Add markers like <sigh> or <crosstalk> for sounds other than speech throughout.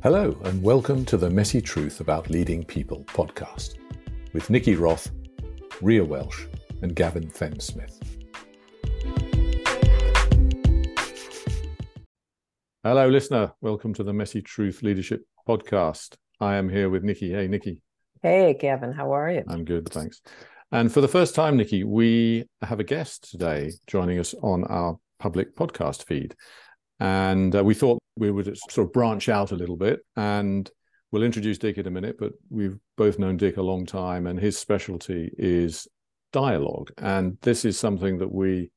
Hello, and welcome to the Messy Truth About Leading People podcast with Nikki Roth, Ria Welsh, and Gavin Fenn-Smith. Hello, listener. Welcome to the Messy Truth Leadership podcast. I am here with Nikki. Hey, Nikki. Hey, Gavin. How are you? I'm good, thanks. And for the first time, Nikki, we have a guest today joining us on our public podcast feed. And uh, we thought we would sort of branch out a little bit and we'll introduce Dik in a minute, but we've both known Dik a long time and his specialty is dialogue. And this is something that we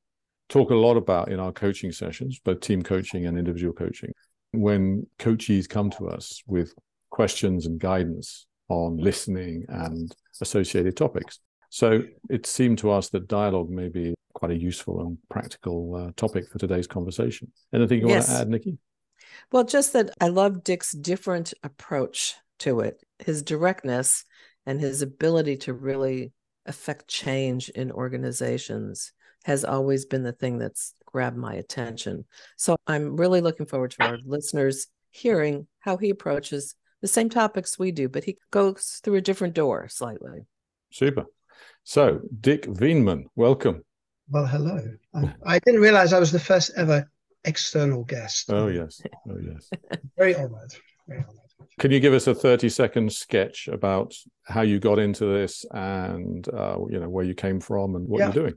talk a lot about in our coaching sessions, both team coaching and individual coaching. When coaches come to us with questions and guidance on listening and associated topics. So it seemed to us that dialogue may be quite a useful and practical uh, topic for today's conversation. Anything you yes. want to add, Nikki? Well, just that I love Dik's different approach to it, his directness and his ability to really affect change in organizations has always been the thing that's grabbed my attention. So I'm really looking forward to our listeners hearing how he approaches the same topics we do, but he goes through a different door slightly. Super. So, Dik Veenman, welcome. Well, hello. I, I didn't realize I was the first ever external guest. Oh, yes. Oh, yes. <laughs> Very honored. Very honored. Can you give us a 30 second sketch about how you got into this and, uh, you know, where you came from and what yeah. you're doing?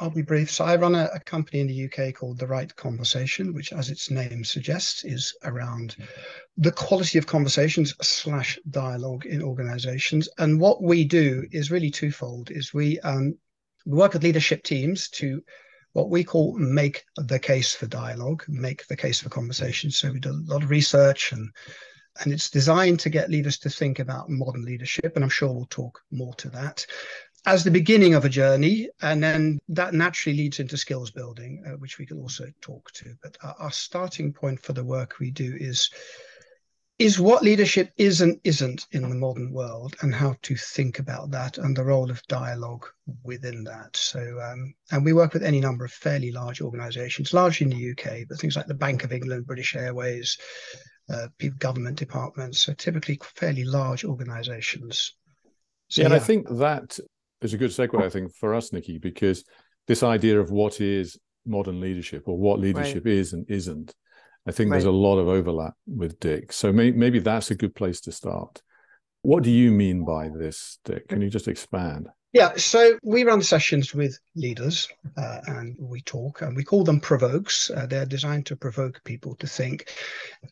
I'll be brief. So I run a, a, company in the UK called The Right Conversation, which, as its name suggests, is around the quality of conversations slash dialogue in organizations. And what we do is really twofold: is we um, we work with leadership teams to what we call make the case for dialogue, make the case for conversation. So we do a lot of research and and it's designed to get leaders to think about modern leadership. And I'm sure we'll talk more to that as the beginning of a journey, and then that naturally leads into skills building, uh, which we can also talk to. But our, our, starting point for the work we do is is what leadership is and isn't in the modern world, and how to think about that, and the role of dialogue within that. So, um, and we work with any number of fairly large organisations, largely in the UK, but things like the Bank of England, British Airways, uh, government departments, so typically fairly large organisations. So, yeah, and I think that is a good segue, I think, for us, Nikki, because this idea of what is modern leadership or what leadership right. is and isn't, I think right. there's a lot of overlap with Dik. So may, maybe that's a good place to start. What do you mean by this, Dik? Can you just expand? Yeah, so we run sessions with leaders uh, and we talk, and we call them provokes. Uh, they're designed to provoke people to think.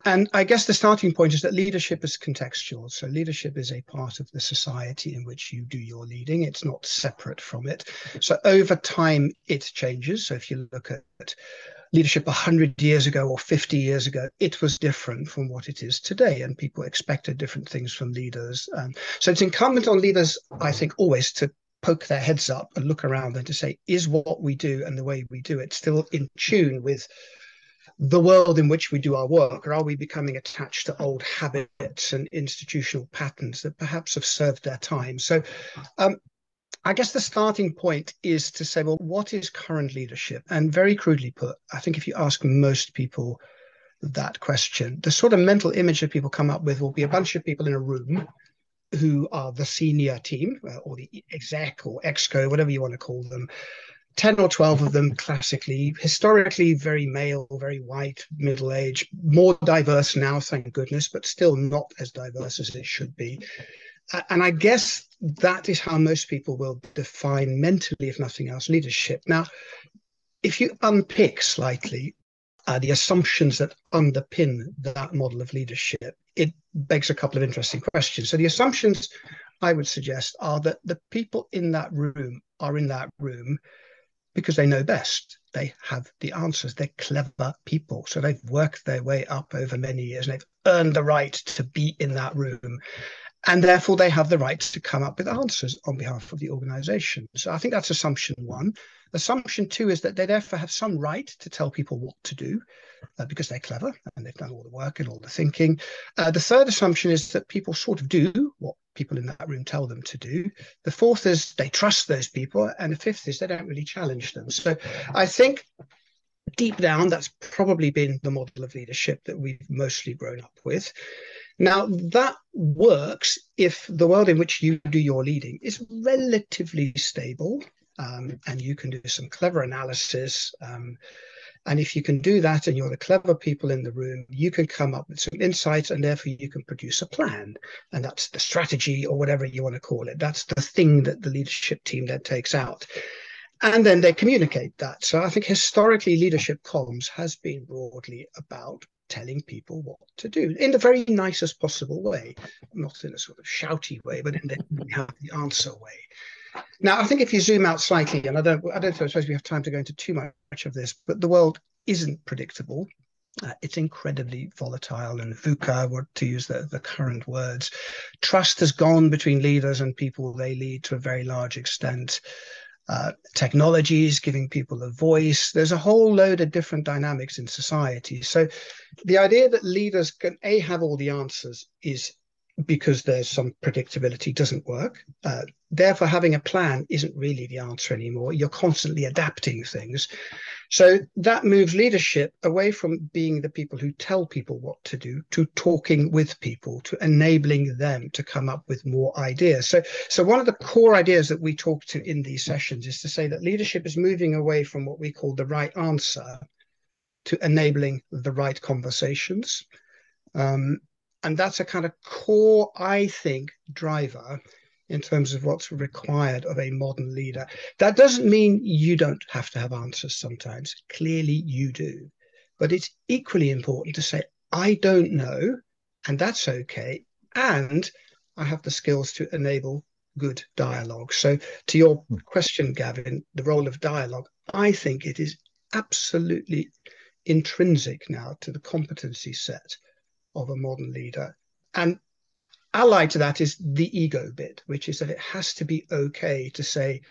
And I guess the starting point is that leadership is contextual. So, leadership is a part of the society in which you do your leading, it's not separate from it. So, over time, it changes. So, if you look at leadership 100 years ago or 50 years ago, it was different from what it is today. And people expected different things from leaders. Um, so it's incumbent on leaders, I think, always to poke their heads up and look around and to say, is what we do and the way we do it still in tune with the world in which we do our work, or are we becoming attached to old habits and institutional patterns that perhaps have served their time? So, um, I guess the starting point is to say, well, what is current leadership? And very crudely put, I think if you ask most people that question, the sort of mental image that people come up with will be a bunch of people in a room who are the senior team uh, or the exec or exco, whatever you want to call them. 10 or 12 of them <laughs> classically, historically very male, very white, middle age, more diverse now, thank goodness, but still not as diverse as it should be. And I guess that is how most people will define mentally, if nothing else, leadership. Now, if you unpick slightly uh, the assumptions that underpin that model of leadership, it begs a couple of interesting questions. So, the assumptions I would suggest are that the people in that room are in that room because they know best. They have the answers. They're clever people. So, they've worked their way up over many years and they've earned the right to be in that room. And therefore, they have the right to come up with answers on behalf of the organization. So, I think that's assumption one. Assumption two is that they therefore have some right to tell people what to do uh, because they're clever and they've done all the work and all the thinking. Uh, the third assumption is that people sort of do what people in that room tell them to do. The fourth is they trust those people. And the fifth is they don't really challenge them. So I think deep down, that's probably been the model of leadership that we've mostly grown up with. Now, that works if the world in which you do your leading is relatively stable um, and you can do some clever analysis. Um, and if you can do that and you're the clever people in the room, you can come up with some insights and therefore you can produce a plan. And that's the strategy or whatever you want to call it. That's the thing that the leadership team then takes out. And then they communicate that. So I think historically, leadership comms has been broadly about telling people what to do in the very nicest possible way, not in a sort of shouty way, but in the <laughs> have the answer way. Now, I think if you zoom out slightly, and I don't, I don't suppose we have time to go into too much of this, but the world isn't predictable. Uh, it's incredibly volatile and VUCA, to use the, the current words. Trust has gone between leaders and people they lead to a very large extent. Uh, technologies, giving people a voice. There's a whole load of different dynamics in society. So the idea that leaders can A, have all the answers is because there's some predictability doesn't work. Uh, therefore, having a plan isn't really the answer anymore. You're constantly adapting things. So that moves leadership away from being the people who tell people what to do to talking with people, to enabling them to come up with more ideas. So, so one of the core ideas that we talk to in these sessions is to say that leadership is moving away from what we call the right answer to enabling the right conversations. Um, and that's a kind of core, I think, driver in terms of what's required of a modern leader. That doesn't mean you don't have to have answers sometimes. Clearly, you do. But it's equally important to say, I don't know, and that's okay. And I have the skills to enable good dialogue. So, to your hmm. question, Gavin, the role of dialogue, I think it is absolutely intrinsic now to the competency set of a modern leader. And allied to that is the ego bit, which is that it has to be okay to say,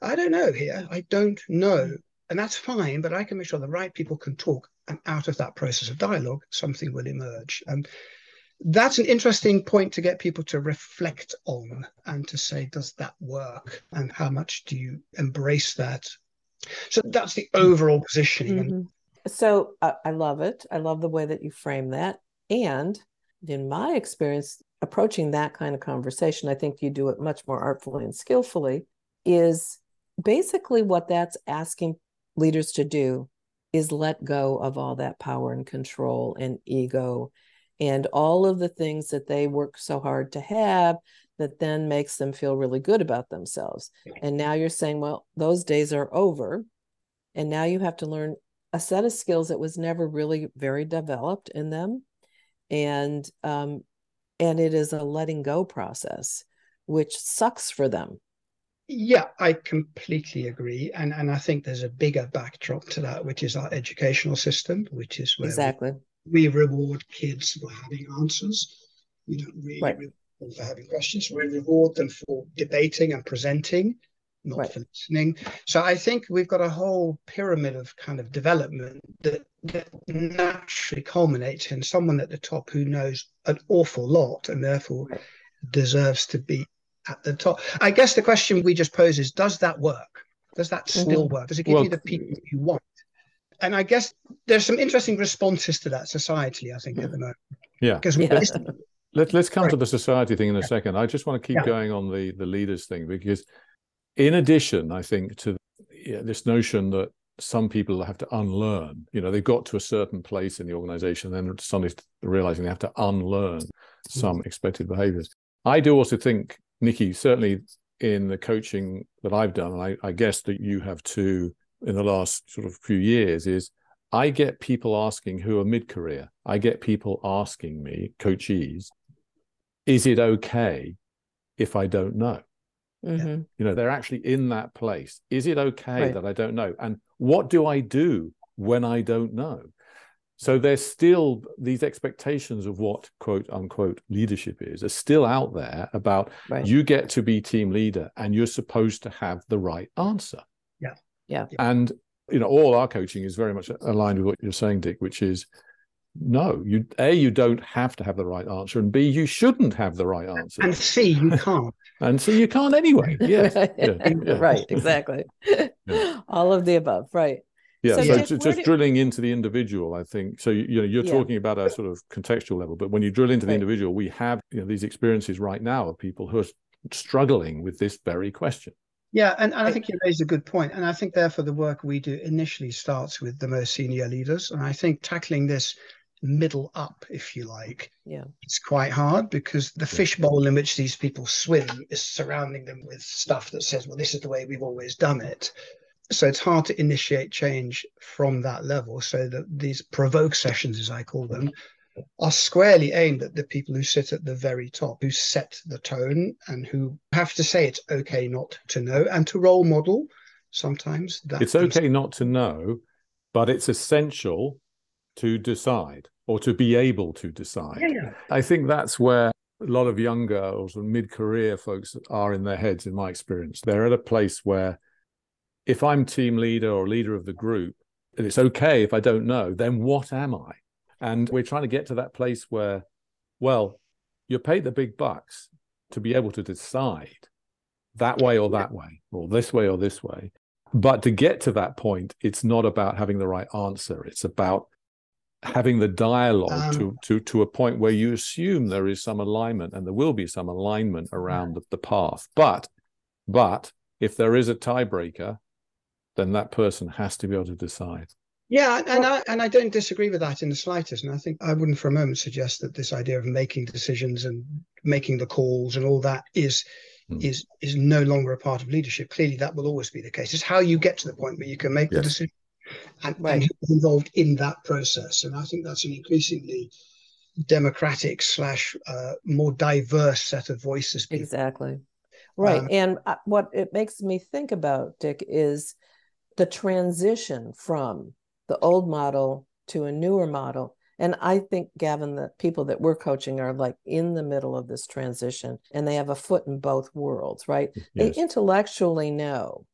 I don't know here, I don't know. And that's fine, but I can make sure the right people can talk. And out of that process of dialogue, something will emerge. And that's an interesting point to get people to reflect on and to say, does that work? And how much do you embrace that? So that's the overall positioning. Mm-hmm. So uh, I love it. I love the way that you frame that. And in my experience, approaching that kind of conversation, I think you do it much more artfully and skillfully, is basically what that's asking leaders to do is let go of all that power and control and ego and all of the things that they work so hard to have that then makes them feel really good about themselves. And now you're saying, well, those days are over. And now you have to learn a set of skills that was never really very developed in them. And um, and it is a letting go process which sucks for them. Yeah i completely agree and and i think there's a bigger backdrop to that which is our educational system which is where exactly. we, we reward kids for having answers. We don't really right. reward them for having questions. We reward them for debating and presenting not right. for listening. So I think we've got a whole pyramid of kind of development that, that naturally culminates in someone at the top who knows an awful lot and therefore right. deserves to be at the top. I guess the question we just pose is does that work? Does that mm-hmm. still work? Does it give well, you the people you want? And I guess there's some interesting responses to that societally, I think, at the moment. Yeah. Because yeah. Let, let's come to the society thing in a second. I just want to keep yeah. going on the, the leaders thing because in addition, I think to yeah, this notion that some people have to unlearn, you know, they've got to a certain place in the organization, then suddenly realizing they have to unlearn hmm. some expected behaviors. I do also think, Nikki, certainly in the coaching that I've done, and I, I guess that you have too in the last sort of few years, is I get people asking who are mid career, I get people asking me, coachees, is it okay if I don't know? Mm-hmm. You know, they're actually in that place. Is it okay right. that I don't know? And what do I do when I don't know? So there's still these expectations of what quote unquote leadership is are still out there about right. you get to be team leader and you're supposed to have the right answer. Yeah. Yeah. And you know, all our coaching is very much aligned with what you're saying, Dik, which is no you a you don't have to have the right answer and b you shouldn't have the right answer and c you <laughs> can't and c you can't anyway <laughs> yes yeah. Yeah. right exactly <laughs> yeah. all of the above right Yeah, so, so Dik, just, just do... drilling into the individual, I think. So you know, you're yeah. talking about a sort of contextual level, but when you drill into the individual, we have you know these experiences right now of people who are struggling with this very question. Yeah, and, and I think you raised a good point. And I think therefore the work we do initially starts with the most senior leaders. And I think tackling this middle up, if you like, yeah, it's quite hard because the fishbowl in which these people swim is surrounding them with stuff that says, well, this is the way we've always done it. So it's hard to initiate change from that level. So that these provoke sessions, as I call them, are squarely aimed at the people who sit at the very top, who set the tone and who have to say it's okay not to know and to role model sometimes. That it's okay not to know, but it's essential to decide or to be able to decide. Yeah, yeah. I think that's where a lot of younger or sort of mid-career folks are in their heads in my experience they're at a place where if i'm team leader or leader of the group and it's okay if i don't know then what am i and we're trying to get to that place where, well, you're paid the big bucks to be able to decide that way or that way, or this way or this way. But to get to that point, it's not about having the right answer. It's about having the dialogue um, to, to, to a point where you assume there is some alignment and there will be some alignment around the, the path. But, but if there is a tiebreaker, then that person has to be able to decide. Yeah, and I and I don't disagree with that in the slightest. And I think I wouldn't for a moment suggest that this idea of making decisions and making the calls and all that is mm. is is no longer a part of leadership. Clearly, that will always be the case. It's how you get to the point where you can make yes. the decision and, right. and involved in that process. And I think that's an increasingly democratic slash uh, more diverse set of voices. People. Exactly. Right. Um, and uh, what it makes me think about, Dik, is the transition from the old model to a newer model. And I think, Gavin, the people that we're coaching are like in the middle of this transition and they have a foot in both worlds, right? Yes. They intellectually know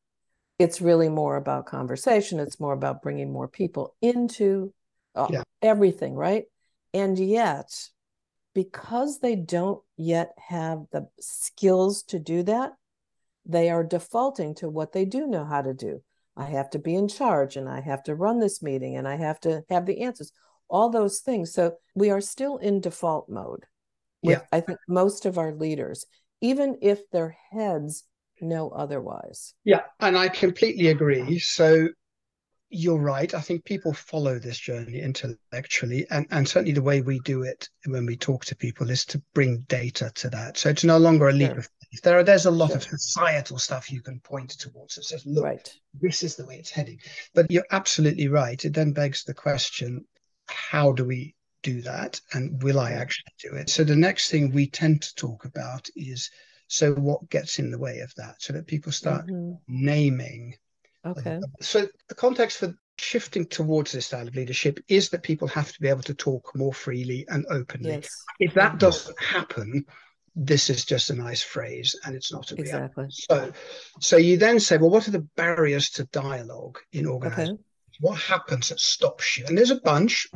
it's really more about conversation, it's more about bringing more people into uh, yeah. everything, right? And yet, because they don't yet have the skills to do that, they are defaulting to what they do know how to do I have to be in charge and I have to run this meeting and I have to have the answers, all those things. So we are still in default mode. With, yeah. I think most of our leaders, even if their heads know otherwise. Yeah. And I completely agree. So you're right. I think people follow this journey intellectually, and, and certainly the way we do it when we talk to people is to bring data to that. So it's no longer a leap sure. of faith. there are there's a lot sure. of societal stuff you can point towards that says, look, right. this is the way it's heading. But you're absolutely right. It then begs the question, how do we do that? And will I actually do it? So the next thing we tend to talk about is so what gets in the way of that so that people start mm-hmm. naming okay so the context for shifting towards this style of leadership is that people have to be able to talk more freely and openly yes. if that doesn't happen this is just a nice phrase and it's not a exactly. reality. So, so you then say, well, what are the barriers to dialogue in organizations? Okay. What happens that stops you? And there's a bunch,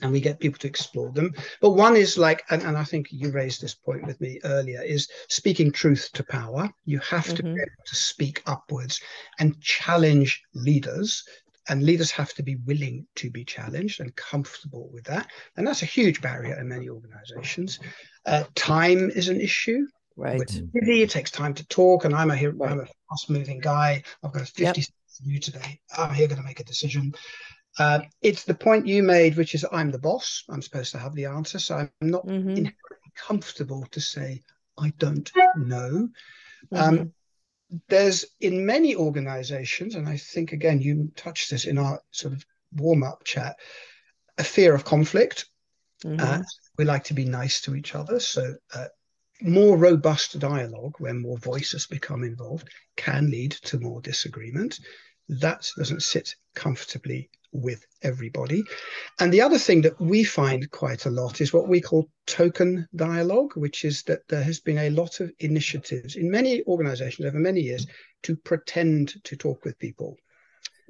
and we get people to explore them. But one is like, and, and I think you raised this point with me earlier, is speaking truth to power. You have mm-hmm. to be able to speak upwards and challenge leaders and leaders have to be willing to be challenged and comfortable with that and that's a huge barrier in many organizations uh, time is an issue right busy, it takes time to talk and i'm a. I'm a fast moving guy i've got a 50 yep. you today i'm here going to make a decision uh, it's the point you made which is i'm the boss i'm supposed to have the answer so i'm not mm-hmm. inherently comfortable to say i don't know um, mm-hmm. um, there's in many organizations, and I think again you touched this in our sort of warm up chat, a fear of conflict. Mm-hmm. Uh, we like to be nice to each other, so uh, more robust dialogue when more voices become involved can lead to more disagreement. That doesn't sit comfortably with everybody. And the other thing that we find quite a lot is what we call token dialogue, which is that there has been a lot of initiatives in many organizations over many years to pretend to talk with people.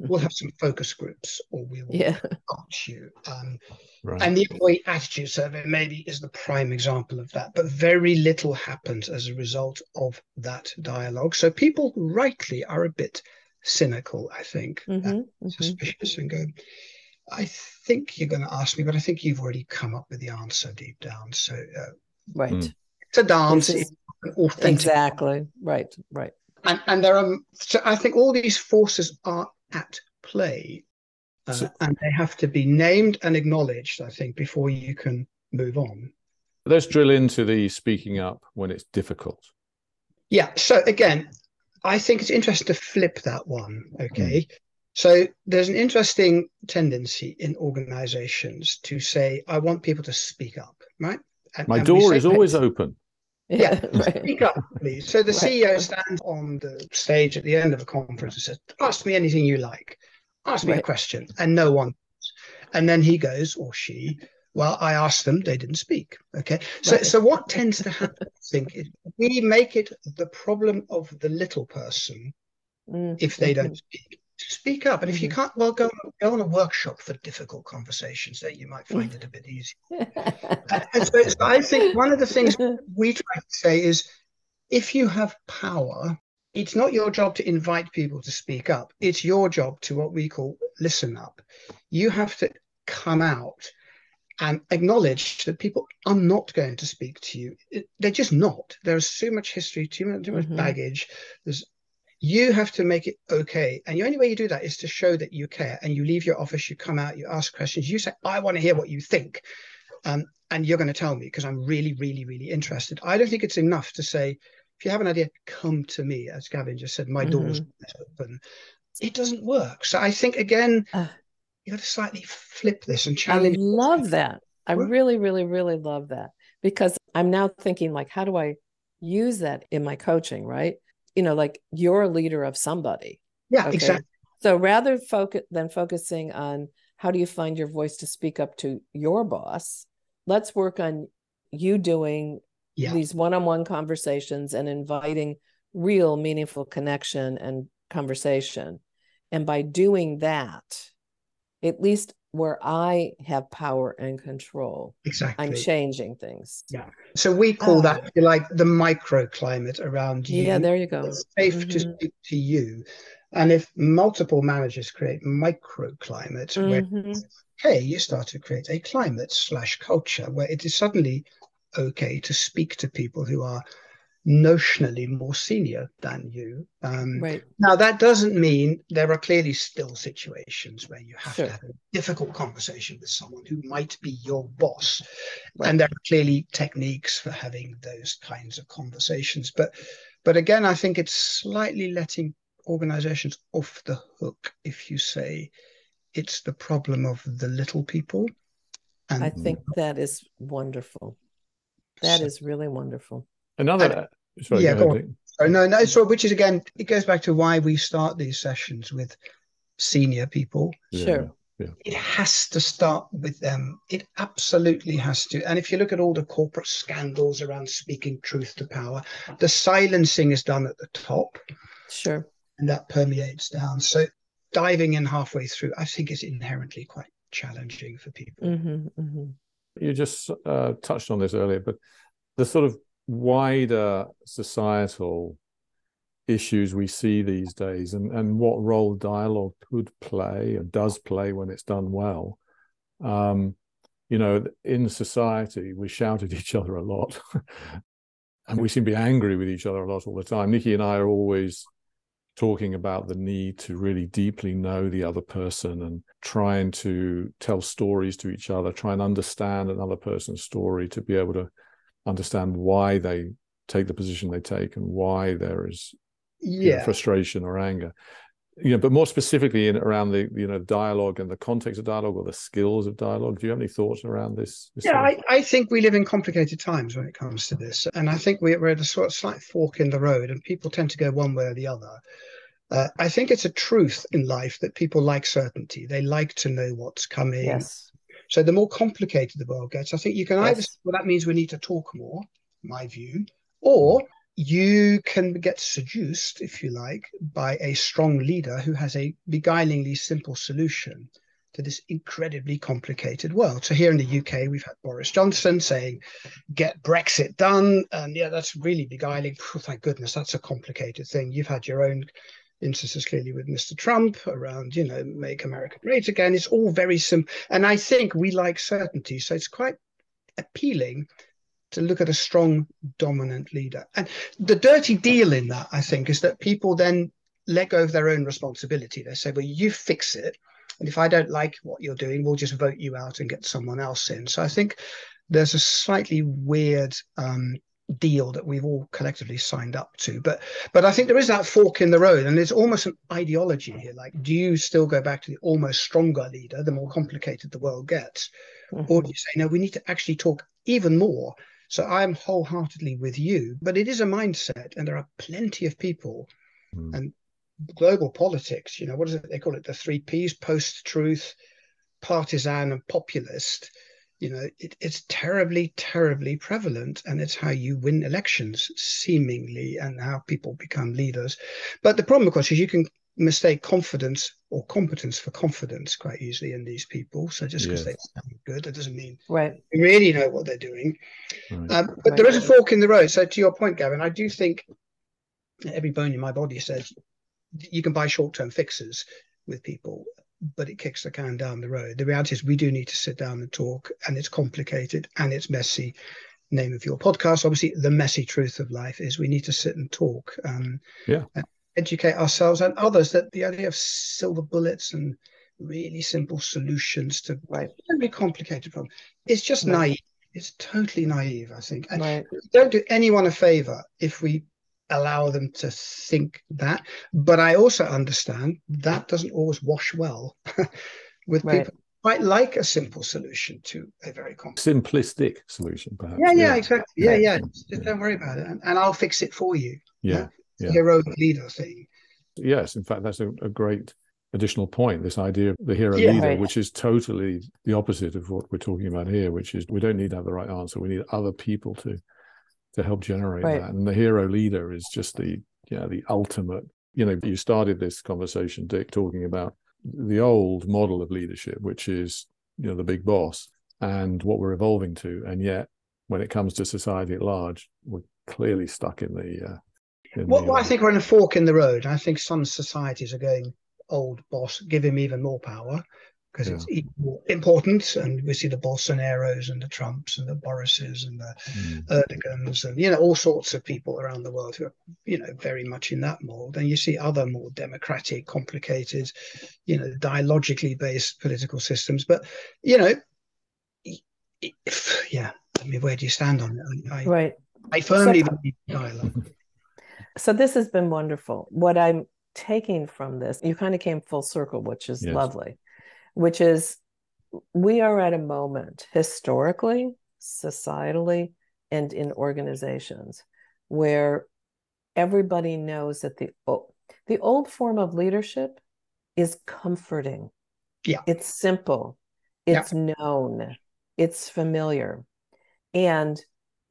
We'll have some focus groups or we will yeah. coach you. Um, right. And the employee attitude survey maybe is the prime example of that, but very little happens as a result of that dialogue. So people rightly are a bit cynical, I think, Mm-hmm, mm-hmm. suspicious, and go, I think you're going to ask me, but I think you've already come up with the answer deep down. So uh, Right. Mm. it's a dance, is- it's authentic Exactly. Right. Right. and and there are so i think all these forces are at play uh, So- and they have to be named and acknowledged i think before you can move on Let's drill into the speaking up when it's difficult. yeah so again i think it's interesting to flip that one okay hmm. so there's an interesting tendency in organizations to say i want people to speak up right And- My and door say- is always open. Yeah, <laughs> right. Speak up, please. So the Right. CEO stands on the stage at the end of a conference and says, Ask me anything you like. Ask me a question. And no one. And then he goes, or she, Well, I asked them, they didn't speak. Okay. So Right. so what tends to happen, I think, is we make it the problem of the little person Mm, if they don't speak. Speak up. And if you Mhm. can't, well, go, go on a workshop for difficult conversations. Then you might find it a bit easier. <laughs> And so, so I think one of the things we try to say is if you have power, it's not your job to invite people to speak up. It's your job to what we call listen up. You have to come out and acknowledge that people are not going to speak to you. They're just not. There's so much history, too much, too much Mhm. baggage. There's you have to make it okay. And the only way you do that is to show that you care and you leave your office, you come out, you ask questions, you say, I want to hear what you think. Um, and you're going to tell me because I'm really, really, really interested. I don't think it's enough to say, if you have an idea, come to me, as Gavin just said, my door's open. It doesn't work. So I think again, Ah. You got to slightly flip this and challenge. I love that. I really, really, really love that because I'm now thinking like, how do I use that in my coaching? Right? You know, like you're a leader of somebody. Yeah, Okay. exactly. So rather focus than focusing on how do you find your voice to speak up to your boss, let's work on you doing Yeah. these one-on-one conversations and inviting real meaningful connection and conversation. And by doing that, at least where I have power and control, Exactly. I'm changing things. Yeah. So we call Ah. that like the microclimate around you. Yeah, there you go. It's safe to Mhm. speak to you. And if multiple managers create microclimate where Mhm. okay, you start to create a climate slash culture where it is suddenly okay to speak to people who are notionally more senior than you. Um, Right. Now, that doesn't mean there are clearly still situations where you have Sure. to have a difficult conversation with someone who might be your boss. Right. And there are clearly techniques for having those kinds of conversations. But but again, I think it's slightly letting organizations off the hook if you say it's the problem of the little people. And I think that is wonderful. That So- is really wonderful. Another. sorry, yeah, go go on. Nick. No, no. So which is again, it goes back to why we start these sessions with senior people. Yeah, Sure. It has to start with them. It absolutely has to. And if you look at all the corporate scandals around speaking truth to power, the silencing is done at the top, Sure. and that permeates down. So diving in halfway through, I think, is inherently quite challenging for people. hmm hmm You just uh, touched on this earlier, but the sort of wider societal issues we see these days and, and what role dialogue could play and does play when it's done well. Um, you know, in society, we shout at <laughs> each other a lot <laughs> and we seem to be angry with each other a lot all the time. Nikki and I are always talking about the need to really deeply know the other person and trying to tell stories to each other, try and understand another person's story to be able to understand why they take the position they take and why there is you know, frustration or anger. You know, but more specifically in around the you know dialogue and the context of dialogue or the skills of dialogue. Do you have any thoughts around this? this Yeah, sort of- I, I think we live in complicated times when it comes to this. And I think we're, we're at a sort of slight fork in the road, and people tend to go one way or the other. Uh, I think it's a truth in life that people like certainty. They like to know what's coming. Yes. So the more complicated the world gets, I think you can either say, well, that means we need to talk more, my view, or you can get seduced, if you like, by a strong leader who has a beguilingly simple solution to this incredibly complicated world. So here in the UK, we've had Boris Johnson saying, get Brexit done. And yeah, that's really beguiling. Phew, thank goodness, that's a complicated thing. You've had your own instances clearly with Mr. Trump around, you know, make America great again. It's all very simple. And I think we like certainty. So it's quite appealing to look at a strong, dominant leader. And the dirty deal in that, I think, is that people then let go of their own responsibility. They say, well, you fix it. And if I don't like what you're doing, we'll just vote you out and get someone else in. So I think there's a slightly weird um, deal that we've all collectively signed up to. But but I think there is that fork in the road, and there's almost an ideology here. Like, do you still go back to the almost stronger leader, the more complicated the world gets, mm-hmm. or do you say no? We need to actually talk even more. So I'm wholeheartedly with you, but it is a mindset, and there are plenty of people, mm. and global politics. You know, what is it they call it? The three P's: post-truth, partisan, and populist you know it, it's terribly terribly prevalent and it's how you win elections seemingly and how people become leaders but the problem of course is you can mistake confidence or competence for confidence quite easily in these people so just because yes. they sound good that doesn't mean right they really know what they're doing right. um, but right. there is a fork in the road so to your point gavin i do think every bone in my body says you can buy short-term fixes with people but it kicks the can down the road. The reality is we do need to sit down and talk, and it's complicated and it's messy. Name of your podcast, obviously, the messy truth of life is we need to sit and talk. Um, yeah. And educate ourselves and others that the idea of silver bullets and really simple solutions to right. very complicated problems is just right. naive. It's totally naive, I think. And right. don't do anyone a favor if we allow them to think that. But I also understand that doesn't always wash well <laughs> with right. people quite like a simple solution to a very complex simplistic solution perhaps yeah yeah, yeah. exactly yeah yeah, yeah. Just don't worry about it and, and, i'll fix it for you yeah, yeah. heroic leader thing yes in fact that's a, a, great additional point this idea of the hero yeah, leader right. which is totally the opposite of what we're talking about here which is we don't need to have the right answer we need other people to to help generate right. that. And the hero leader is just the yeah the ultimate. You know, you started this conversation, Dik, talking about the old model of leadership, which is you know the big boss, and what we're evolving to. And yet, when it comes to society at large, we're clearly stuck in the. Uh, in well, the, uh, I think we're in a fork in the road. I think some societies are going old boss, give him even more power because yeah. it's more important. And we see the Bolsonaros and the Trumps and the Borises and the mm. Erdogans and you know all sorts of people around the world who are you know very much in that mold. And you see other more democratic, complicated, you know, dialogically based political systems. But you know, if, <sighs> yeah, I mean, where do you stand on it? I, right. I firmly so, believe dialogue. <laughs> So this has been wonderful. What I'm taking from this, you kind of came full circle, which is yes. lovely which is we are at a moment historically, societally, and in organizations where everybody knows that the the old form of leadership is comforting. Yeah. It's simple. It's yeah. known. It's familiar. And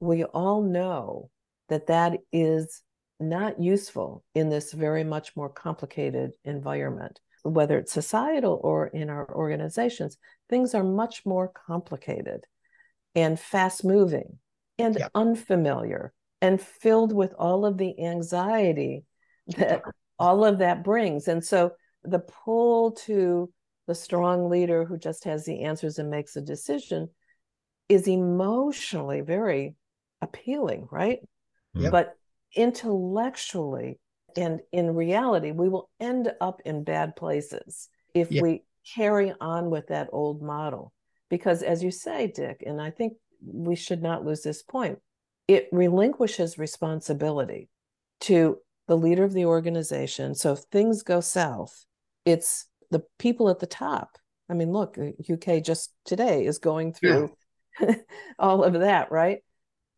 we all know that that is not useful in this very much more complicated environment whether it's societal or in our organizations, things are much more complicated and fast moving and yep. unfamiliar and filled with all of the anxiety that all of that brings. And so the pull to the strong leader who just has the answers and makes a decision is emotionally very appealing, right? Yep. But intellectually, and in reality, we will end up in bad places if yeah. we carry on with that old model. Because as you say, Dik, and I think we should not lose this point, it relinquishes responsibility to the leader of the organization. So if things go south, it's the people at the top. I mean, look, uh, UK just today is going through yeah. <laughs> all of that, right?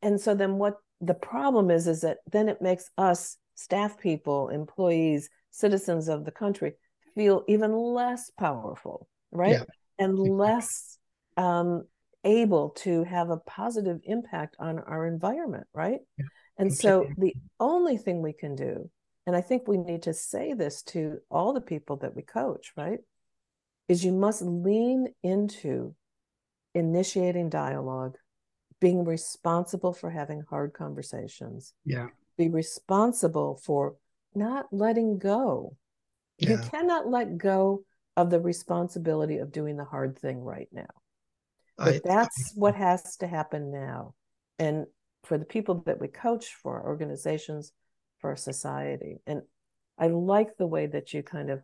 And so then what the problem is is that then it makes us staff people, employees, citizens of the country feel even less powerful, right? Yeah. And less um, able to have a positive impact on our environment, right? Yeah. And so the only thing we can do, and I think we need to say this to all the people that we coach, right? Is you must lean into initiating dialogue, being responsible for having hard conversations. Yeah be responsible for not letting go Yeah. You cannot let go of the responsibility of doing the hard thing right now. But I, that's I, what has to happen now. And for the people that we coach for our organizations, for our society. And I like the way that you kind of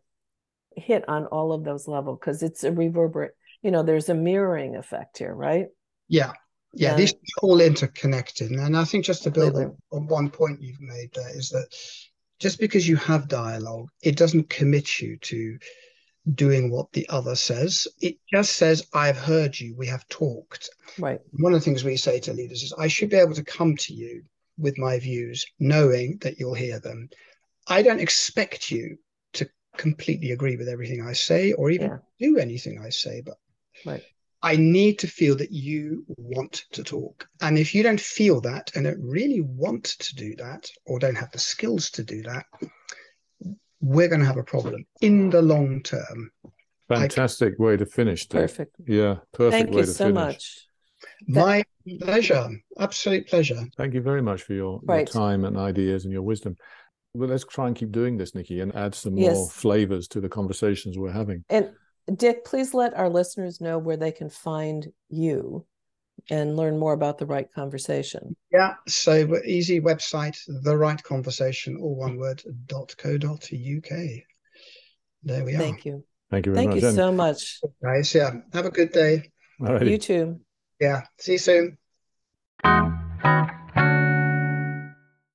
hit on all of those levels because it's a reverberate, you know, there's a mirroring effect here, right? Yeah. Yeah, and, these are all interconnected. And I think just to build on, on one point you've made there is that just because you have dialogue, it doesn't commit you to doing what the other says. It just says, I've heard you, we have talked. Right. One of the things we say to leaders is, I should be able to come to you with my views, knowing that you'll hear them. I don't expect you to completely agree with everything I say or even yeah. do anything I say, but right. I need to feel that you want to talk. And if you don't feel that and don't really want to do that or don't have the skills to do that, we're going to have a problem in the long term. Fantastic way to finish. Dave. Perfect. Yeah, perfect Thank way you to so finish. much. My pleasure. Absolute pleasure. Thank you very much for your, right. your, time and ideas and your wisdom. Well, let's try and keep doing this, Nikki, and add some yes. more flavors to the conversations we're having. And Dik, please let our listeners know where they can find you and learn more about the right conversation. Yeah, so easy website, the right conversation, all one word, dot co dot uk. There we are. Thank you. Thank you very much. Thank much. you so much. Guys, yeah. Have a good day. Alrighty. You too. Yeah. See you soon.